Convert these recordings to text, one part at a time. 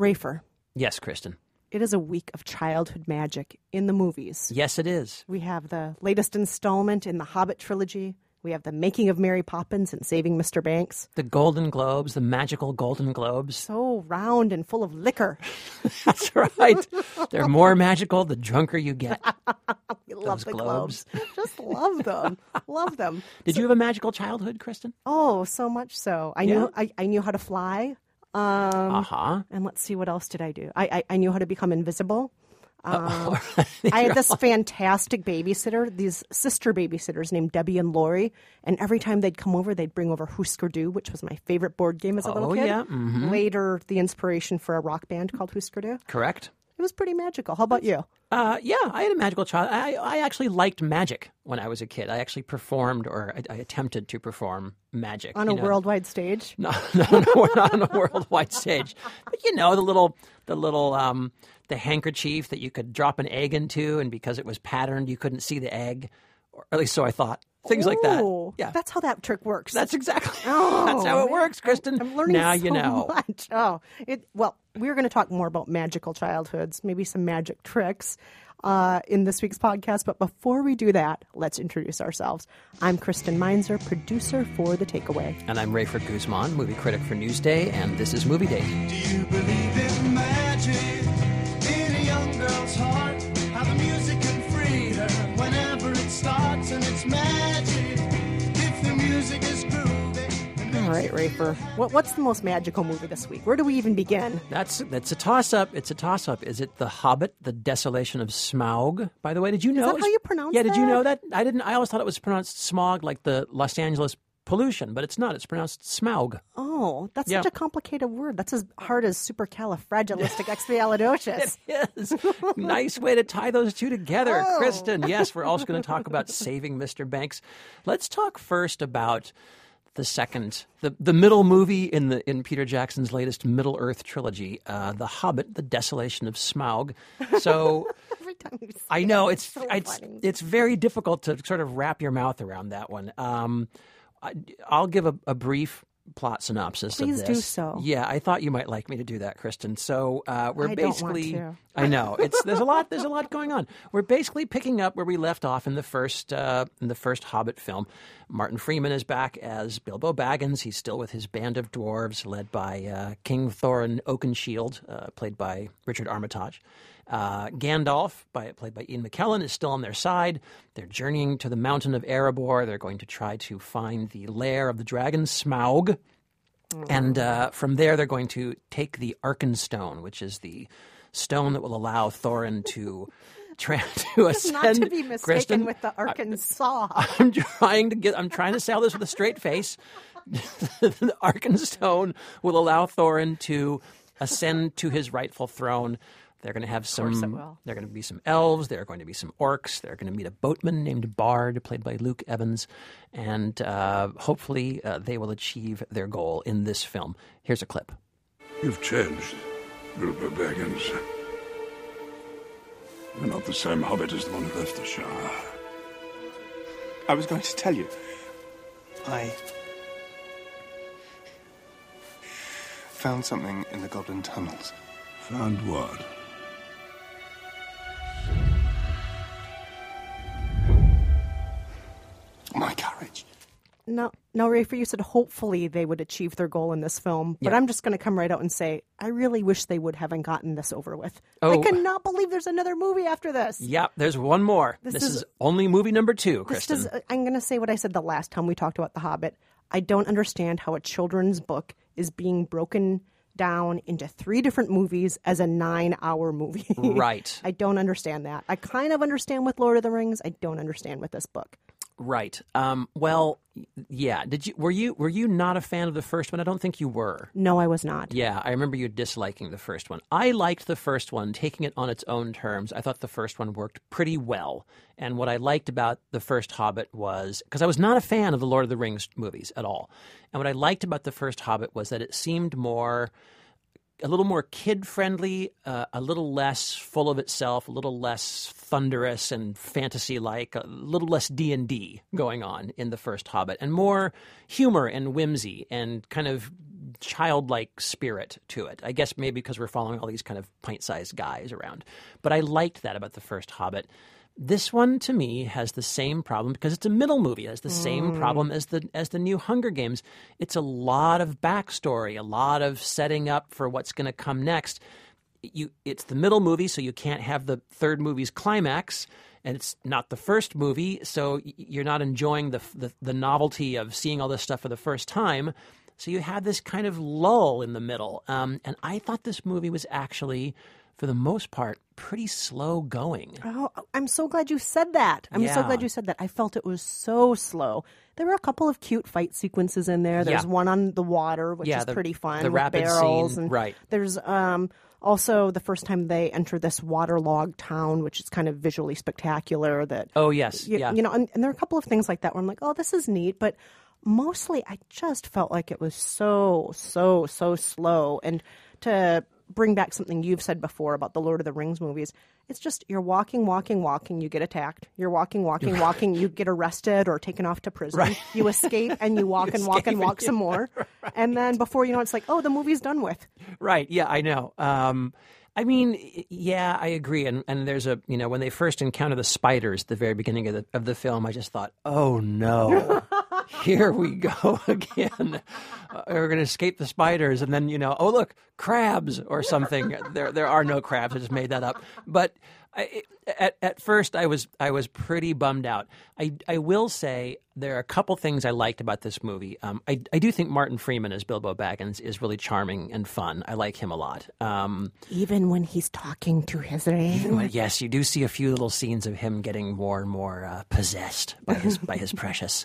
Rafer, Yes, Kristen. it is a week of childhood magic in the movies. Yes, it is. We have the latest installment in the Hobbit trilogy. We have the making of Mary Poppins and Saving Mr. Banks. The Golden Globes, the magical Golden Globes. So round and full of liquor. That's right. They're more magical the drunker you get. We love the globes. globes. Just love them. love them. Did you have a magical childhood, Kristen? Oh, so much so. I Yeah? knew I, I knew how to fly. Um, Uh huh. and let's see what else did I do. I I, I knew how to become invisible. Uh, I had this fantastic babysitter, these sister babysitters named Debbie and Lori, and every time they'd come over, they'd bring over Husker Du, which was my favorite board game as a little Oh, kid. yeah, mhm. Later, the inspiration for a rock band called Husker Du. Correct. It was pretty magical. How about you? Uh, yeah, I had a magical child. I, I actually liked magic when I was a kid. I actually performed, or I, I attempted to perform magic On a know. worldwide stage? No, no, no, we're not on a worldwide stage. But you know, the little, the little, um, the handkerchief that you could drop an egg into, and because it was patterned, you couldn't see the egg, or at least so I thought. Things like that. Yeah, That's how that trick works. that's exactly. Oh, that's how it works, Kristen. I'm learning now so you know. much. Oh, it, well, we're going to talk more about magical childhoods, maybe some magic tricks uh, in this week's podcast. But before we do that, let's introduce ourselves. I'm Kristen Meinzer, producer for The Takeaway. And I'm Rafer Guzman, movie critic for Newsday, and this is Movie Date. All right, Rafer, what, what's the most magical movie this week? Where do we even begin? That's that's a toss up. It's a toss up. Is it The Hobbit, The Desolation of Smaug? By the way, did you know? that how you pronounce Yeah, did you know that? I didn't. I always thought it was pronounced smog, like the Los Angeles pollution, but it's not. It's pronounced Smaug. Oh, that's Yeah. such a complicated word. That's as hard as supercalifragilisticexpialidocious. Yes, nice way to tie those two together, Oh. Kristen. Yes, we're also going to talk about saving Mr. Banks. Let's talk first about the second, the the middle movie in the in Peter Jackson's latest Middle Earth trilogy, uh, The Hobbit: The Desolation of Smaug. So. Every time you say I know it's so it's it's very difficult to sort of wrap your mouth around that one. Um, I, I'll give a, a brief plot synopsis. Please of do this. so. Yeah, I thought you might like me to do that, Kristen. So uh, we're I basically. I know it's there's a lot there's a lot going on. We're basically picking up where we left off in the first uh, in the first Hobbit film. Martin Freeman is back as Bilbo Baggins. He's still with his band of dwarves, led by uh, King Thorin Oakenshield, uh, played by Richard Armitage. Uh, Gandalf, by, played by Ian McKellen, is still on their side. They're journeying to the mountain of Erebor. They're going to try to find the lair of the dragon Smaug. And uh, from there, they're going to take the Arkenstone, which is the stone that will allow Thorin to tra- to ascend. Not to be mistaken Kristen, with the Arkansas. I'm trying to get. I'm trying to sell this with a straight face. the Arkenstone will allow Thorin to ascend to his rightful throne. They're going to have some. course it will. There are going to be some elves. There are going to be some orcs. They're going to meet a boatman named Bard, played by Luke Evans, and uh, hopefully uh, they will achieve their goal in this film. Here's a clip. You've changed, Bilbo Baggins. You're not the same hobbit as the one who left the Shire. I was going to tell you. I found something in the Goblin tunnels. Found what? No, no, Rafer, you said hopefully they would achieve their goal in this film. But Yeah. I'm just going to come right out and say, I really wish they would haven't gotten this over with. I Oh. cannot believe there's another movie after this. Yep, there's one more. This, This is, is- only movie number two, This Kristen. does, uh, I'm going to say what I said the last time we talked about The Hobbit. I don't understand how a children's book is being broken down into three different movies as a nine hour movie. Right. I don't understand that. I kind of understand with Lord of the Rings. I don't understand with this book. Right. Um, well, yeah. Did you were you were you not a fan of the first one? I don't think you were. No, I was not. Yeah, I remember you disliking the first one. I liked the first one, taking it on its own terms. I thought the first one worked pretty well. And what I liked about the first Hobbit was because I was not a fan of the Lord of the Rings movies at all. And what I liked about the first Hobbit was that it seemed more a little more kid friendly, uh, a little less full of itself, a little less thunderous and fantasy like, a little less D and D going on in the first Hobbit, and more humor and whimsy and kind of childlike spirit to it. I guess maybe because we're following all these kind of pint-sized guys around. But I liked that about the first Hobbit. This one to me has the same problem because it's a middle movie. It has the same problem as the as the new Hunger Games. It's a lot of backstory, a lot of setting up for what's going to come next. You, it's the middle movie, so you can't have the third movie's climax, and it's not the first movie, so you're not enjoying the the, the novelty of seeing all this stuff for the first time. So you have this kind of lull in the middle, um, and I thought this movie was actually, for the most part, pretty slow going. Oh, I'm so glad you said that. I'm so glad you said that. I felt it was so slow. There were a couple of cute fight sequences in there. There's Yeah. one on the water, which Yeah, is the- pretty fun. the rapid barrels scene, and right. There's um, also the first time they enter this waterlogged town, which is kind of visually spectacular. That Oh yes, you, yeah. you know, and, and there are a couple of things like that where I'm like, oh, this is neat, but mostly I just felt like it was so, so, so slow. And to bring back something you've said before about the Lord of the Rings movies, it's just you're walking, walking, walking, you get attacked. You're walking, walking, walking, you get arrested or taken off to prison. You escape and you walk and walk and walk you- some more. And then before you know, it, it's like, oh, the movie's done with. Right. Yeah, I know. Um, I mean, yeah, I agree. And and there's a you know when they first encounter the spiders at the very beginning of the of the film, I just thought, oh no, here we go again. Uh, we're going to escape the spiders, and then you know, oh look, crabs or something. there there are no crabs. I just made that up. But I, at at first, I was I was pretty bummed out. I I will say there are a couple things I liked about this movie. Um, I I do think Martin Freeman as Bilbo Baggins is really charming and fun. I like him a lot. Um, Even when he's talking to his ring. yes, you do see a few little scenes of him getting more and more uh, possessed by his by his precious.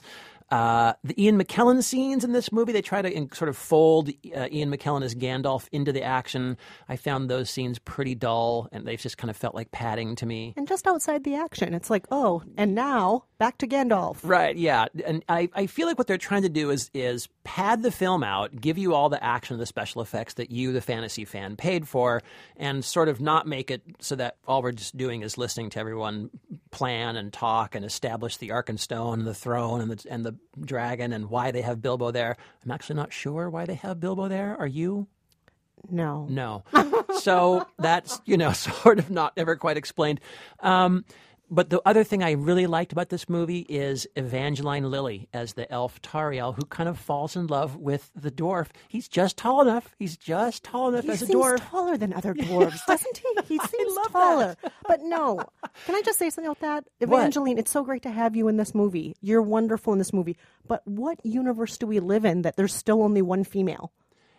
Uh, the Ian McKellen scenes in this movie, they try to in, sort of fold uh, Ian McKellen as Gandalf into the action. I found those scenes pretty dull, and they've just kind of felt like padding to me. And just outside the action, it's like, oh, and now back to Gandalf. Right, yeah, and I, I feel like what they're trying to do is is pad the film out, give you all the action, the special effects that you, the fantasy fan, paid for, and sort of not make it so that all we're just doing is listening to everyone plan and talk and establish the Arkenstone and the throne and the and the dragon and why they have Bilbo there. I'm actually not sure why they have Bilbo there. Are you? No. No. so that's, you know, sort of not ever quite explained. Um, but the other thing I really liked about this movie is Evangeline Lilly as the elf Tauriel, who kind of falls in love with the dwarf. He's just tall enough. He's just tall enough He as a seems dwarf. taller than other dwarves, doesn't he? He seems taller. But no, can I just say something about that? Evangeline, it's so great to have you in this movie. You're wonderful in this movie. But what universe do we live in that there's still only one female?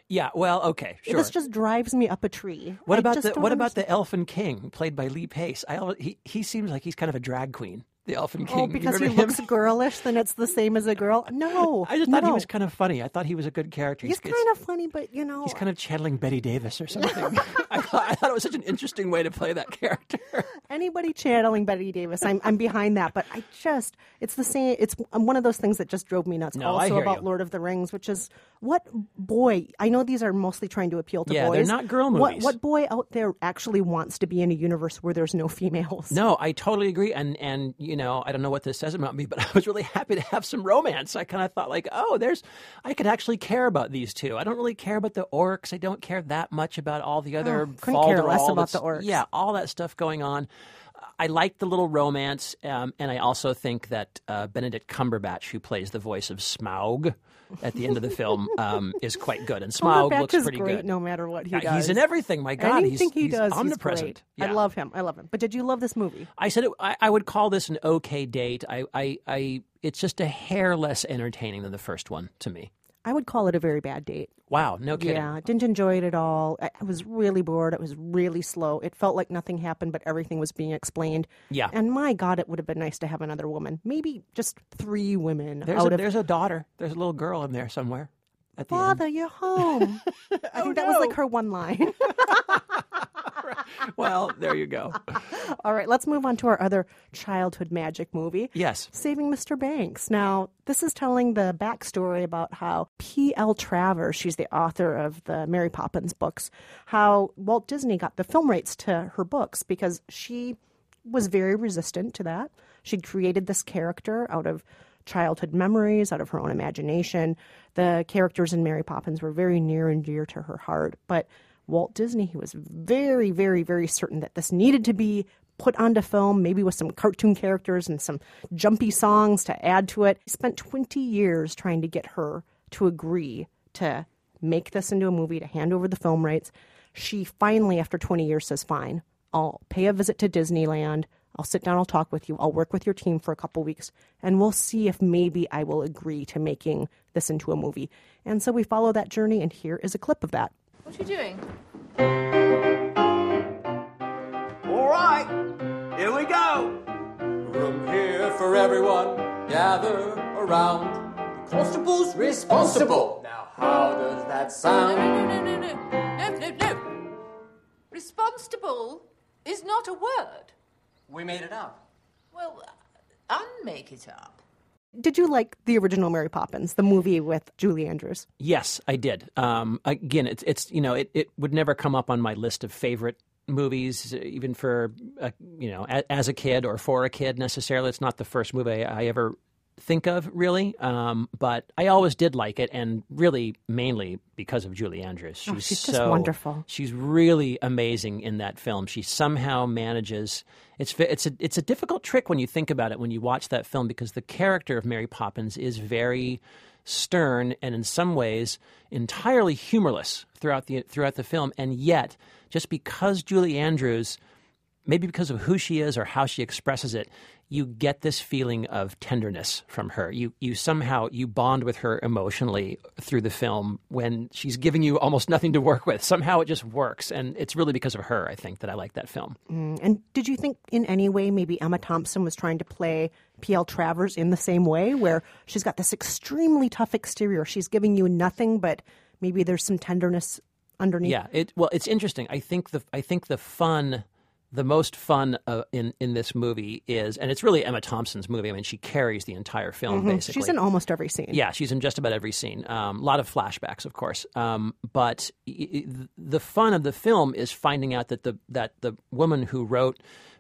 Yeah, well, okay, sure. This just drives me up a tree. what I about the what about understand. the Elfin King, played by Lee Pace? I he he seems like he's kind of a drag queen. The Elfin oh, King. Oh, because he him? looks girlish, then it's the same as a girl. No, I just thought he was kind of funny. I thought he was a good character. He's it's- kind of funny, but you know, He's kind of channeling Bette Davis or something. I, thought, I thought it was such an interesting way to play that character. anybody channeling Bette Davis, I'm I'm behind that. But I just, it's the same. It's um, one of those things that just drove me nuts. No, also about you. Lord of the Rings, which is what boy? I know these are mostly trying to appeal to Yeah, boys. they're not girl What movies. what boy out there actually wants to be in a universe where there's no females? No, I totally agree. And and you know, I don't know what this says about me, but I was really happy to have some romance. I kind of thought like, oh, there's, I could actually care about these two. I don't really care about the orcs. I don't care that much about all the other. Oh, couldn't care less about the orcs. Yeah, all that stuff going on. I like the little romance, um, and I also think that uh, Benedict Cumberbatch, who plays the voice of Smaug at the end of the film, um, is quite good. And Smaug looks is pretty great good. no matter what he Yeah, does. He's in everything. My God, Anything he's, he he's does, omnipresent. Yeah. I love him. I love him. But did you love this movie? I said it, I, I would call this an okay date. I, I, I, it's just a hair less entertaining than the first one to me. I would call it a very bad date. Wow, no kidding. Yeah, didn't enjoy it at all. I I was really bored. It was really slow. It felt like nothing happened, but everything was being explained. Yeah. And my God, it would have been nice to have another woman. Maybe just three women There's a, of there's a daughter. There's a little girl in there somewhere. At the end. Father, you're home. I think oh, that was like her one line. Well, there you go. all right, let's move on to our other childhood magic movie. Yes. Saving Mr. Banks. Now, this is telling the backstory about how P.L. Travers, she's the author of the Mary Poppins books, how Walt Disney got the film rights to her books because she was very resistant to that. She'd created this character out of childhood memories out of her own imagination. The characters in Mary Poppins were very near and dear to her heart. But Walt Disney, he was very, very, very certain that this needed to be put onto film, maybe with some cartoon characters and some jumpy songs to add to it. He spent 20 years trying to get her to agree to make this into a movie, to hand over the film rights. She finally, after 20 years, says, Fine, I'll pay a visit to Disneyland. I'll sit down, I'll talk with you, I'll work with your team for a couple weeks, and we'll see if maybe I will agree to making this into a movie. And so we follow that journey, and here is a clip of that. What are you doing? All right, here we go. Room here for everyone. Gather around. The constable's responsible. Now, how does that sound? No, sound? no, no, no, no, no, no, no. Responsible is not a word. We made it up. Well, uh, unmake it up. Did you like the original Mary Poppins, the movie with Julie Andrews? Yes, I did. Um, again, it's it's you know it, it would never come up on my list of favorite movies, even for a, you know a, as a kid or for a kid necessarily. It's not the first movie I ever think of really, um, but I always did like it, and really mainly because of Julie Andrews. She's, Oh, she's just so wonderful. She's really amazing in that film. She somehow manages. It's it's a it's a difficult trick when you think about it when you watch that film because the character of Mary Poppins is very stern and in some ways entirely humorless throughout the throughout the film, and yet just because Julie Andrews maybe because of who she is or how she expresses it, you get this feeling of tenderness from her. You you somehow you bond with her emotionally through the film when she's giving you almost nothing to work with. Somehow it just works, and it's really because of her. I think that I like that film. Mm, and did you think in any way maybe Emma Thompson was trying to play P.L. Travers in the same way, where she's got this extremely tough exterior? She's giving you nothing, but maybe there's some tenderness underneath. Yeah, it well, it's interesting. I think the I think the fun, the most fun uh, in in this movie is, and it's really Emma Thompson's movie. I mean, she carries the entire film basically. Mm-hmm. She's in almost every scene. Yeah, she's in just about every scene. Um, a lot of flashbacks, of course. Um, but y- y- the fun of the film is finding out that the that the woman who wrote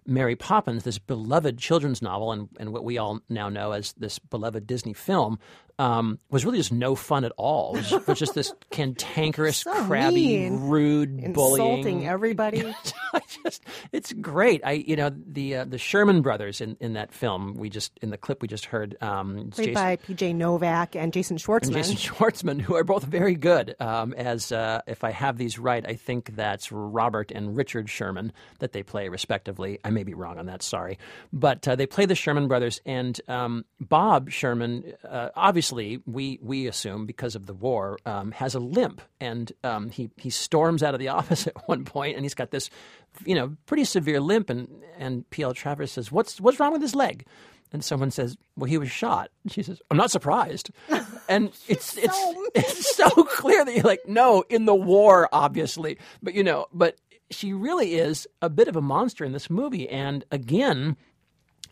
Mary Poppins, this beloved children's novel, and, and what we all now know as this beloved Disney film, um, was really just no fun at all. It was, was just this cantankerous, So crabby, mean. rude, bullying. Insulting everybody. Just it's great. I you know the uh, the Sherman brothers in, in that film we just in the clip we just heard um, Played Jason- by B.J. Novak and Jason Schwartzman. and Jason Schwartzman, who are both very good. Um, as uh, if I have these right, I think that's Robert and Richard Sherman that they play respectively. I may be wrong on that. Sorry, but uh, they play the Sherman brothers and um, Bob Sherman. Uh, obviously, we we assume because of the war um, has a limp, and um, he he storms out of the office at one point, and he's got this, you know, pretty severe limp, and and P.L. Travers says, "What's what's wrong with his leg?" And someone says, "Well, he was shot." She says, "I'm not surprised." And it's it's it's so clear that you're like, "No, in the war, obviously." But you know, but she really is a bit of a monster in this movie. And again,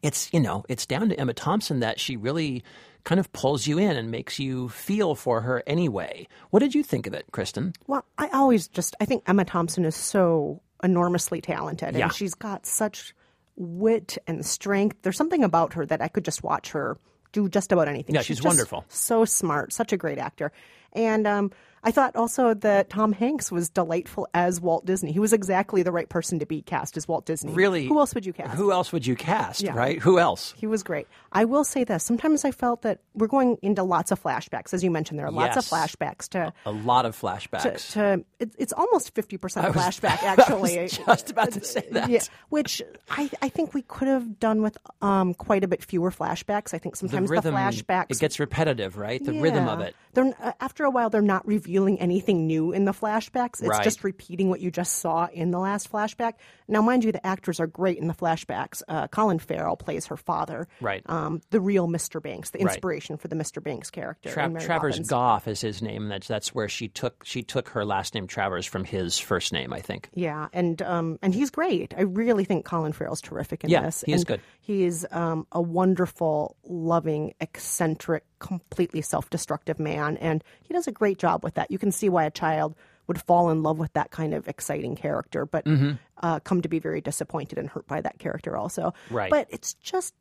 it's you know, it's down to Emma Thompson that she really kind of pulls you in and makes you feel for her anyway. What did you think of it, Kristen? Well, I always just I think Emma Thompson is so enormously talented, Yeah. and she's got such wit and strength. There's something about her that I could just watch her do just about anything. Yeah, she's just wonderful. So smart, such a great actor, and um, I thought also that Tom Hanks was delightful as Walt Disney. He was exactly the right person to be cast as Walt Disney. Really, who else would you cast? Who else would you cast? Yeah. Right? Who else? He was great. I will say this. Sometimes I felt that we're going into lots of flashbacks. As you mentioned, there are lots of flashbacks to A lot of flashbacks. to it, it's almost 50% I was- flashback I was actually just about to say that. yeah, which I, I think we could have done with um, quite a bit fewer flashbacks i think sometimes the, rhythm flashbacks it gets repetitive, right? The rhythm of it. They're uh, after a while they're not revealing anything new in the flashbacks. It's Right. just repeating what you just saw in the last flashback. Now, mind you, the actors are great in the flashbacks. Uh, Colin Farrell plays her father, Right. Um, the real Mr. Banks, the Right. inspiration for the Mr. Banks character. Tra- Travers. Goff is his name. And that's that's where she took she took her last name Travers from his first name, I think. Yeah, and um, and he's great. I really think Colin Farrell's terrific in Yeah, this. he is And good. He's um, a wonderful, loving, eccentric, completely self-destructive man, and he does a great job with that. You can see why a child would fall in love with that kind of exciting character, but Mm-hmm. uh, come to be very disappointed and hurt by that character also. Right. But it's just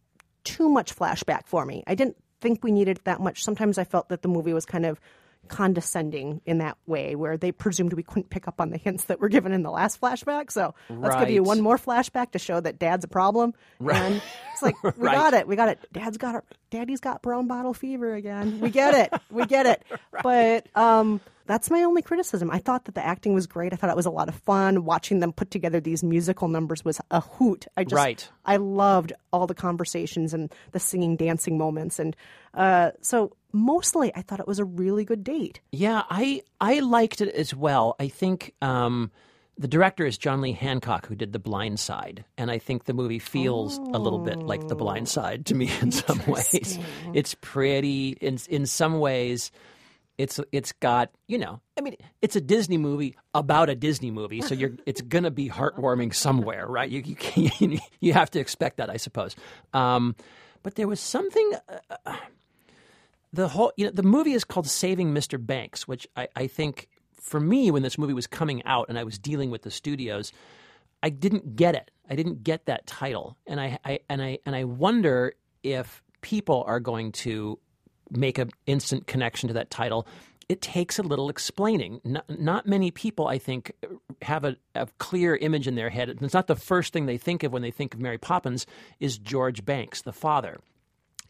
too much flashback for me. I didn't think we needed that much. Sometimes I felt that the movie was kind of condescending in that way, where they presumed we couldn't pick up on the hints that were given in the last flashback. So let's give you one more flashback to show that Dad's a problem. And it's like we Right. got it, we got it. Dad's got it. Daddy's got brown bottle fever again. We get it, we get it. But um, that's my only criticism. I thought that the acting was great. I thought it was a lot of fun. Watching them put together these musical numbers was a hoot. I just Right. I loved all the conversations and the singing, dancing moments, and uh, so mostly I thought it was a really good date. Yeah, I I liked it as well. I think um, the director is John Lee Hancock, who did The Blind Side, and I think the movie feels a little bit like The Blind Side to me in some ways. It's pretty in in some ways. It's it's got you know I mean it's a Disney movie about a Disney movie, so you're it's gonna be heartwarming somewhere, right? You you can, you have to expect that, I suppose. Um, but there was something uh, the whole you know the movie is called Saving Mr. Banks, which I, I think for me when this movie was coming out and I was dealing with the studios, I didn't get it. I didn't get that title, and I, I and I and I wonder if people are going to make an instant connection to that title. It takes a little explaining. Not, not many people, I think, have a, a clear image in their head. It's not the first thing they think of when they think of Mary Poppins. Is George Banks, the father?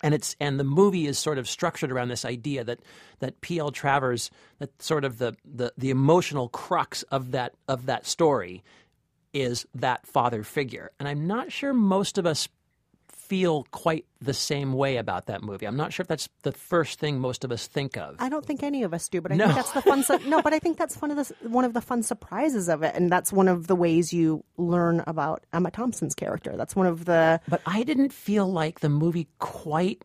and it's and the movie is sort of structured around this idea that that P.L. Travers that sort of the, the the emotional crux of that of that story is that father figure, and I'm not sure most of us feel quite the same way about that movie. I'm not sure if that's the first thing most of us think of. I don't think any of us do, but I No. think that's the fun. Su- no, but I think that's one of the one of the fun surprises of it, and that's one of the ways you learn about Emma Thompson's character. That's one of the but I didn't feel like the movie quite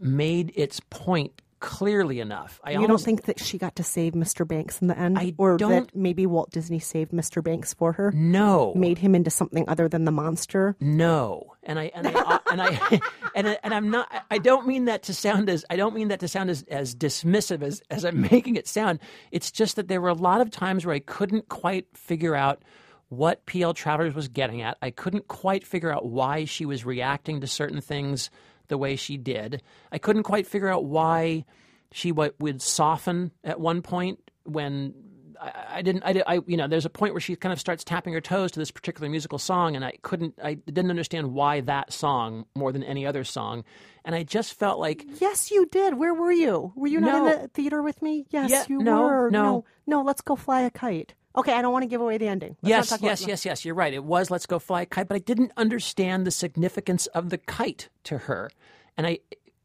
made its point clearly enough. I you almost, don't think that she got to save Mr. Banks in the end, I or don't- that maybe Walt Disney saved Mr. Banks for her, no made him into something other than the monster. No, and I and I uh, and I and, I, and I'm not. I don't mean that to sound as I don't mean that to sound as, as dismissive as as I'm making it sound. It's just that there were a lot of times where I couldn't quite figure out what P.L. Travers was getting at. I couldn't quite figure out why she was reacting to certain things the way she did. I couldn't quite figure out why she would soften at one point when I, I didn't. I, I you know, there's a point where she kind of starts tapping her toes to this particular musical song, and I couldn't. I didn't understand why that song more than any other song, and I just felt like Yes, you did. Where were you? Were you not No. in the theater with me? Yes, Yeah, you no, were. no. no, no. Let's go fly a kite. Okay, I don't want to give away the ending. Let's yes, about- yes, yes, yes. You're right. It was "Let's Go Fly a Kite," but I didn't understand the significance of the kite to her, and I,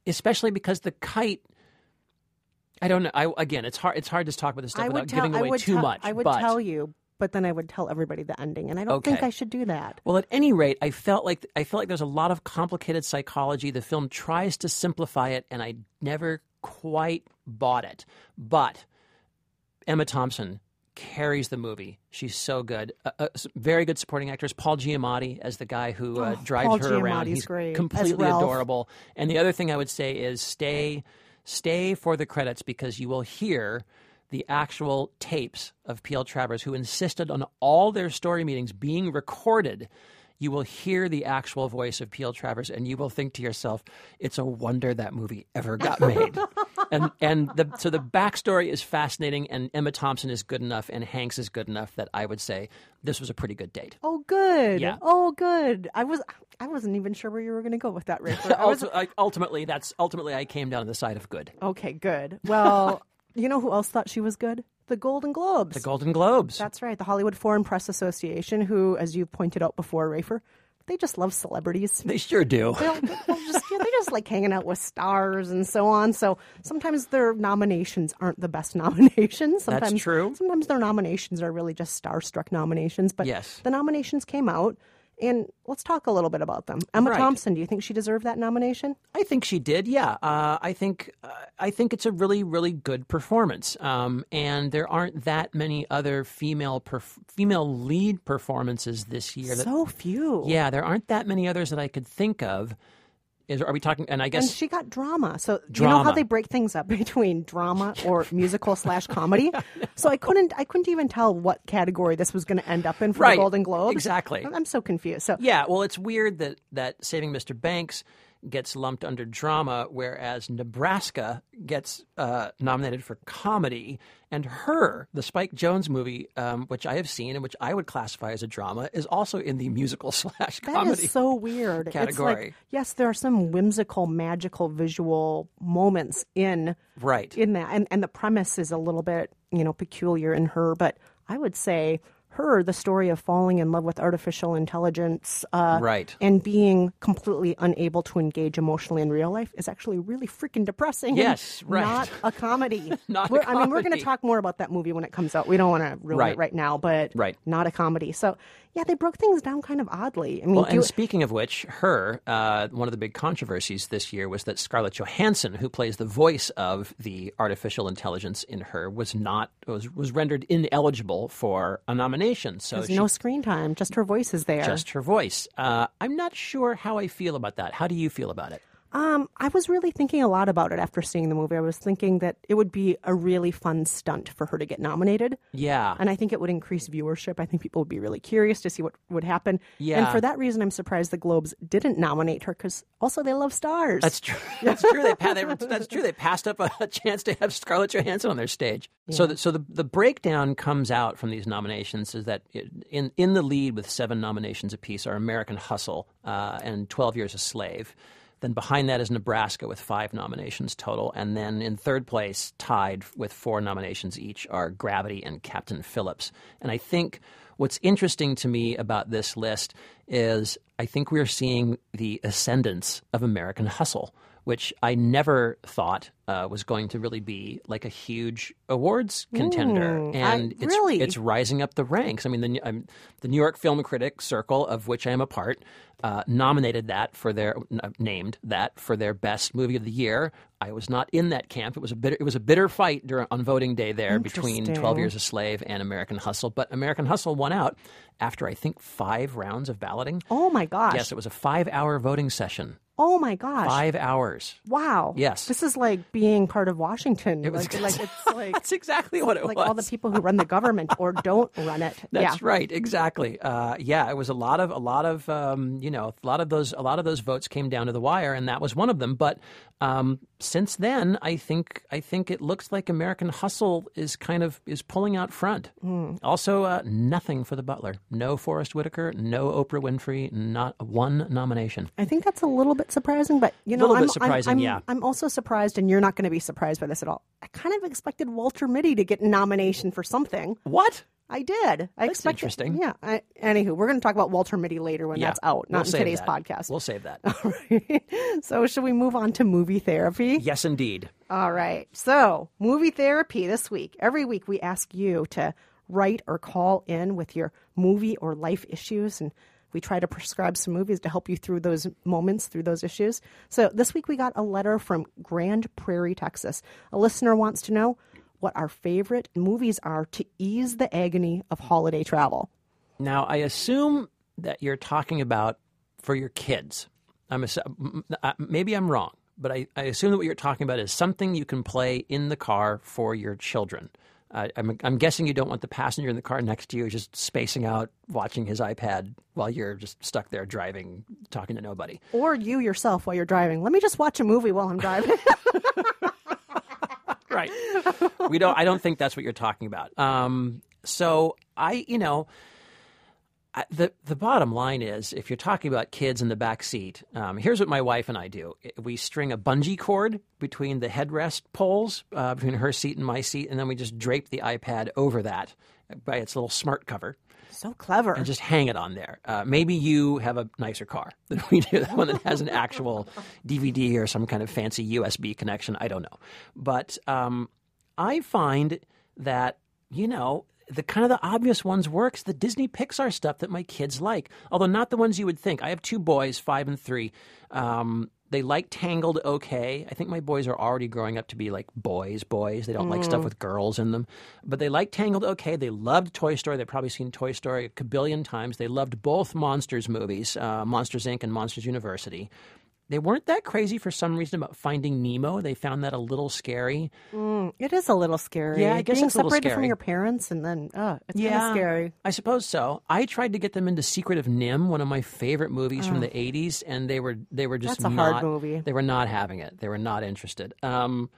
especially because the kite. I don't know. I again, it's hard. It's hard to talk about this stuff I without tell, giving away too tell- much. I would but, tell you, but then I would tell everybody the ending, and I don't think I should do that. Well, at any rate, I felt like I felt like there's a lot of complicated psychology. The film tries to simplify it, and I never quite bought it. But Emma Thompson carries the movie. She's so good. Uh, uh, very good supporting actors. Paul Giamatti as the guy who uh, drives Paul her around. Giamatti's He's great completely adorable. And the other thing I would say is stay stay for the credits because you will hear the actual tapes of P.L. Travers, who insisted on all their story meetings being recorded. You will hear the actual voice of P.L. Travers, and you will think to yourself, "It's a wonder that movie ever got made." and and the, so the backstory is fascinating, and Emma Thompson is good enough, and Hanks is good enough that I would say this was a pretty good date. Oh, good. Yeah. Oh, good. I was. I wasn't even sure where you were going to go with that, was, ultimately, that's ultimately I came down on the side of good. okay, good. Well, you know who else thought she was good? The Golden Globes. The Golden Globes. That's right. The Hollywood Foreign Press Association, who, as you've pointed out before, Rafer, they just love celebrities. they sure do. They don't, they'll just, yeah, they just like hanging out with stars and so on. So sometimes their nominations aren't the best nominations. Sometimes, true. Sometimes their nominations are really just starstruck nominations. But Yes. the nominations came out, and let's talk a little bit about them. Emma Right. Thompson, do you think she deserved that nomination? I think she did. Yeah, uh, I think uh, I think it's a really really good performance. Um, and there aren't that many other female perf- female lead performances this year. That, So few. yeah, there aren't that many others that I could think of. Is are we talking? And I And guess she got drama. So you know how they break things up between drama or musical slash comedy. So I couldn't I couldn't even tell what category this was going to end up in for Right. the Golden Globes. Exactly. I'm so confused. So yeah. Well, it's weird that that Saving Mr. Banks gets lumped under drama, whereas Nebraska gets uh, nominated for comedy. And Her, the Spike Jonze movie, um, which I have seen and which I would classify as a drama, is also in the musical slash That comedy. is so weird. It's category. like, yes, there are some whimsical, magical visual moments in Right. in that, and and the premise is a little bit you know peculiar in her, but I would say her the story of falling in love with artificial intelligence, uh, Right. and being completely unable to engage emotionally in real life is actually really freaking depressing. Yes, right. Not a comedy. Not We're- I mean, we're going to talk more about that movie when it comes out. We don't want to ruin Right. it right now, but Right. not a comedy. So yeah, they broke things down kind of oddly. I mean, Well, and speaking of which, her uh, one of the big controversies this year was that Scarlett Johansson, who plays the voice of the artificial intelligence in her, was not was was rendered ineligible for a nomination. So There's she, no screen time, just her voice is there. just her voice. Uh, I'm not sure how I feel about that. How do you feel about it? Um, I was really thinking a lot about it after seeing the movie. I was thinking that it would be a really fun stunt for her to get nominated. Yeah, And I think it would increase viewership. I think people would be really curious to see what would happen. Yeah. And for that reason, I'm surprised the Globes didn't nominate her because also they love stars. That's true. That's true. They, pa- they that's true. They passed up a, chance to have Scarlett Johansson on their stage. So, the, so the the breakdown comes out from these nominations is that it, in in the lead with seven nominations apiece are American Hustle uh, and Twelve Years a Slave. Then behind that is Nebraska with five nominations total, and then in third place, tied with four nominations each, are Gravity and Captain Phillips. And I think what's interesting to me about this list is I think we're seeing the ascendance of American Hustle, which I never thought uh, was going to really be like a huge awards contender, and it's really? it's rising up the ranks. I mean, the, um, the New York Film Critic Circle, of which I am a part, uh, nominated that for their uh, named that for their best movie of the year. I was not in that camp. It was a bitter it was a bitter fight during, on voting day there between Twelve Years a Slave and American Hustle, but American Hustle won out after I think five rounds of balloting. oh my gosh. Yes, it was a five-hour voting session. Oh my gosh. Five hours. Wow. Yes. This is like being part of Washington. It was like, like it's like That's exactly what it like was. Like all the people who run the government or don't run it. That's yeah. right, exactly. Uh, yeah, it was a lot of a lot of um, you know a lot of those a lot of those votes came down to the wire, and that was one of them. But um, since then, I think I think it looks like American Hustle is kind of is pulling out front. Hmm. Also, uh, nothing for the Butler. No Forest Whitaker. No Oprah Winfrey. Not one nomination. I think that's a little bit surprising, but you know, Little bit I'm, surprising, I'm, I'm, yeah. I'm also surprised, and you're not going to be surprised by this at all. I kind of expected Walter Mitty to get a nomination for something. What? I did. I That's expected. interesting. Yeah. I, anywho, we're going to talk about Walter Mitty later when Yeah, that's out, we'll not in today's that. podcast. We'll save that. All right. so, should we move on to movie therapy? yes, indeed. All right. So, movie therapy this week. Every week we ask you to write or call in with your movie or life issues and we try to prescribe some movies to help you through those moments, through those issues. So, this week we got a letter from Grand Prairie, Texas. A listener wants to know what our favorite movies are to ease the agony of holiday travel. Now, I assume that you're talking about for your kids. I'm uh, maybe I'm wrong, but I, I assume that what you're talking about is something you can play in the car for your children. Uh, I'm, I'm guessing you don't want the passenger in the car next to you just spacing out, watching his iPad while you're just stuck there driving, talking to nobody. Or you yourself while you're driving. Let me just watch a movie while I'm driving. right. We don't. I don't think that's what you're talking about. Um, so I, you know, the the bottom line is, if you're talking about kids in the back seat, um, here's what my wife and I do: we string a bungee cord between the headrest poles uh, between her seat and my seat, and then we just drape the iPad over that by its little smart cover so clever. and just hang it on there. Uh, maybe you have a nicer car than we do, That one that has an actual DVD or some kind of fancy USB connection. I don't know, but um, I find that you know the kind of the obvious ones works. The Disney Pixar stuff that my kids like, although not the ones you would think. I have two boys, five and three. Um, they like Tangled okay. I think my boys are already growing up to be like boys, boys. They don't like stuff with girls in them. But they like Tangled okay. They loved Toy Story. They've probably seen Toy Story a kabillion times. They loved both Monsters movies, uh, Monsters Inc. and Monsters University. They weren't that crazy for some reason about finding Nemo. They found that a little scary. It is a little scary. Yeah, I guess Being it's a little separated from your parents and then, uh, it's kind of scary. I suppose so. I tried to get them into Secret of NIMH, one of my favorite movies from the '80s, and they were they were just Oh. That's a hard movie. They were not having it. They were not interested. Um,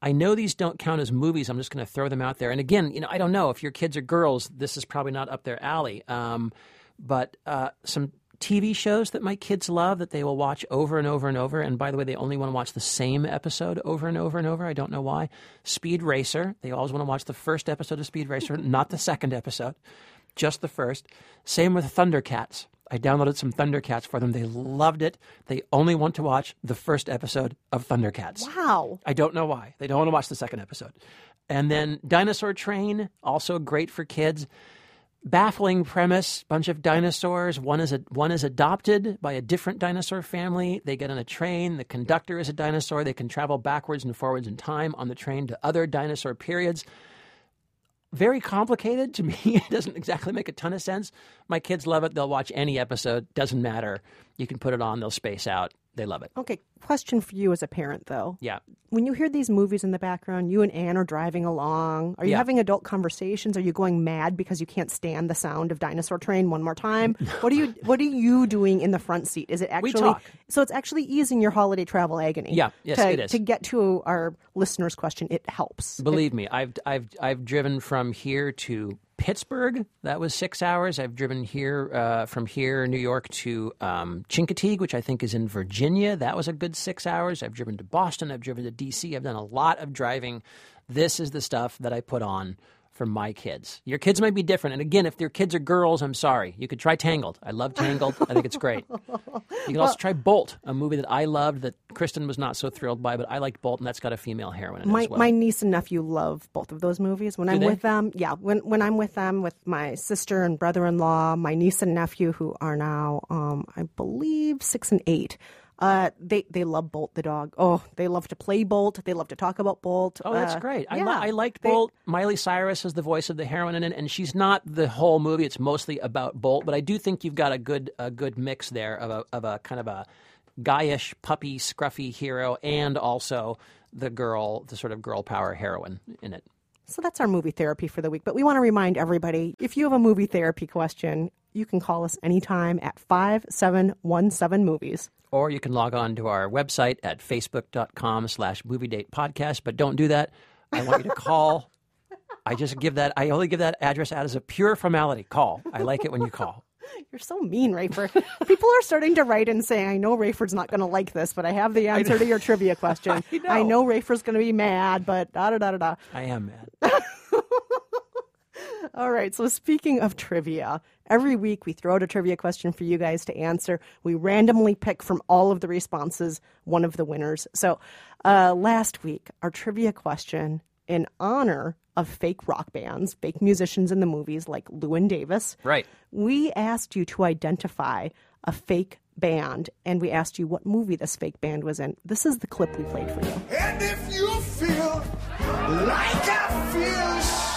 I know these don't count as movies. I'm just going to throw them out there. And again, you know, I don't know if your kids are girls. This is probably not up their alley. Um, but uh, some TV shows that my kids love that they will watch over and over and over. And by the way, they only want to watch the same episode over and over and over. I don't know why. Speed Racer. They always want to watch the first episode of Speed Racer, not the second episode, just the first. Same with Thundercats. I downloaded some Thundercats for them. They loved it. They only want to watch the first episode of Thundercats. Wow. I don't know why. They don't want to watch the second episode. And then Dinosaur Train, also great for kids. Baffling premise: bunch of dinosaurs. One is a, one is adopted by a different dinosaur family. They get on a train. The conductor is a dinosaur. They can travel backwards and forwards in time on the train to other dinosaur periods. Very complicated to me. It doesn't exactly make a ton of sense. My kids love it. They'll watch any episode. Doesn't matter. You can put it on. They'll space out. They love it. Okay, question for you as a parent, though. Yeah. When you hear these movies in the background, you and Anne are driving along. Are you Yeah. having adult conversations? Are you going mad because you can't stand the sound of Dinosaur Train one more time? what are you What are you doing in the front seat? Is it We actually talk. so? It's actually easing your holiday travel agony. Yeah, yes, to, it is. To get to our listeners' question, it helps. Believe me, I've I've I've driven from here to Pittsburgh. That was six hours. I've driven here uh, from here, New York, to um, Chincoteague, which I think is in Virginia. That was a good six hours. I've driven to Boston. I've driven to D.C. I've done a lot of driving. This is the stuff that I put on for my kids. Your kids might be different. And again, if your kids are girls, I'm sorry. You could try Tangled. I love Tangled. I think it's great. You can also try Bolt, a movie that I loved that Kristen was not so thrilled by, but I liked Bolt, and that's got a female heroine in it my as well. my niece and nephew love both of those movies. When I'm they? with them, yeah, when when I'm with them with my sister and brother-in-law, my niece and nephew who are now um, I believe 6 and 8. Uh, they they love Bolt the dog. Oh, they love to play Bolt. They love to talk about Bolt. Oh, that's Uh, great. I, yeah, li- I liked they- Bolt. Miley Cyrus is the voice of the heroine in it, and she's not the whole movie. It's mostly about Bolt, but I do think you've got a good a good mix there of a of a kind of a guyish, puppy, scruffy hero, and also the girl, the sort of girl power heroine in it. So that's our movie therapy for the week. But we want to remind everybody if you have a movie therapy question, you can call us anytime at 5717 movies. Or you can log on to our website at facebook.com slash movie date podcast. But don't do that. I want you to call. I just give that, I only give that address out as a pure formality. Call. I like it when you call. You're so mean, Rafer. People are starting to write and saying, I know Rafer's not going to like this, but I have the answer to your trivia question. I know. Rafer's going to be mad, but da da da da da. I am mad. All right, so speaking of trivia, every week we throw out a trivia question for you guys to answer. We randomly pick from all of the responses one of the winners. So uh, last week, our trivia question in honor of fake rock bands, fake musicians in the movies like Llewyn Davis. Right. We asked you to identify a fake band, and we asked you what movie this fake band was in. This is the clip we played for you. And if you feel like I feel,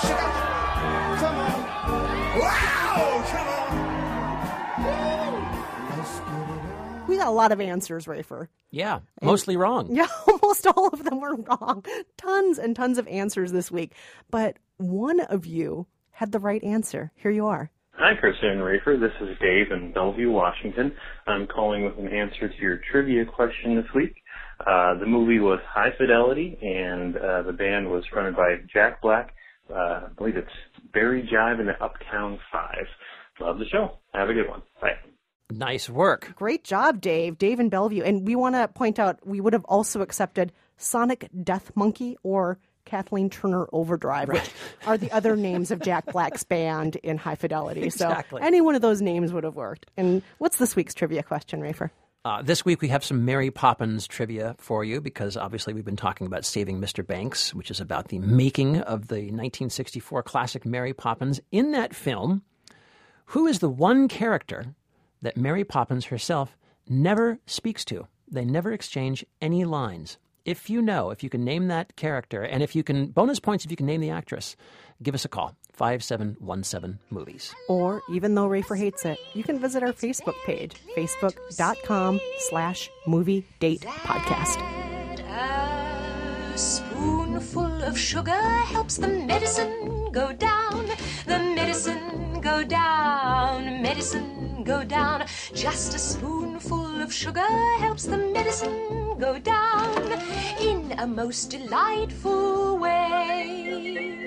got a lot of answers, Rafer. Yeah, mostly wrong. Yeah, almost all of them were wrong. Tons and tons of answers this week. But one of you had the right answer. Here you are. Hi, Kristen and Rafer. This is Dave in Bellevue, Washington. I'm calling with an answer to your trivia question this week. Uh, the movie was High Fidelity, and uh, the band was fronted by Jack Black. Uh, I believe it's Barry Jive and the Uptown Five. Love the show. Have a good one. Bye. Nice work. Great job, Dave. Dave in Bellevue. And we want to point out we would have also accepted Sonic Death Monkey or Kathleen Turner Overdrive, which are the other names of Jack Black's band in High Fidelity. Exactly. So any one of those names would have worked. And what's this week's trivia question, Rafer? Uh, this week we have some Mary Poppins trivia for you because obviously we've been talking about Saving Mr. Banks, which is about the making of the 1964 classic Mary Poppins. In that film, who is the one character that Mary Poppins herself never speaks to? They never exchange any lines. If you know, if you can name that character, and if you can, bonus points if you can name the actress, give us a call. 5717 movies. Or even though Rafer hates it, you can visit our Facebook page, facebook.com slash movie date podcast. Spoonful of sugar helps the medicine go down. The medicine go down. Medicine go down. Just a spoonful of sugar helps the medicine go down in a most delightful way.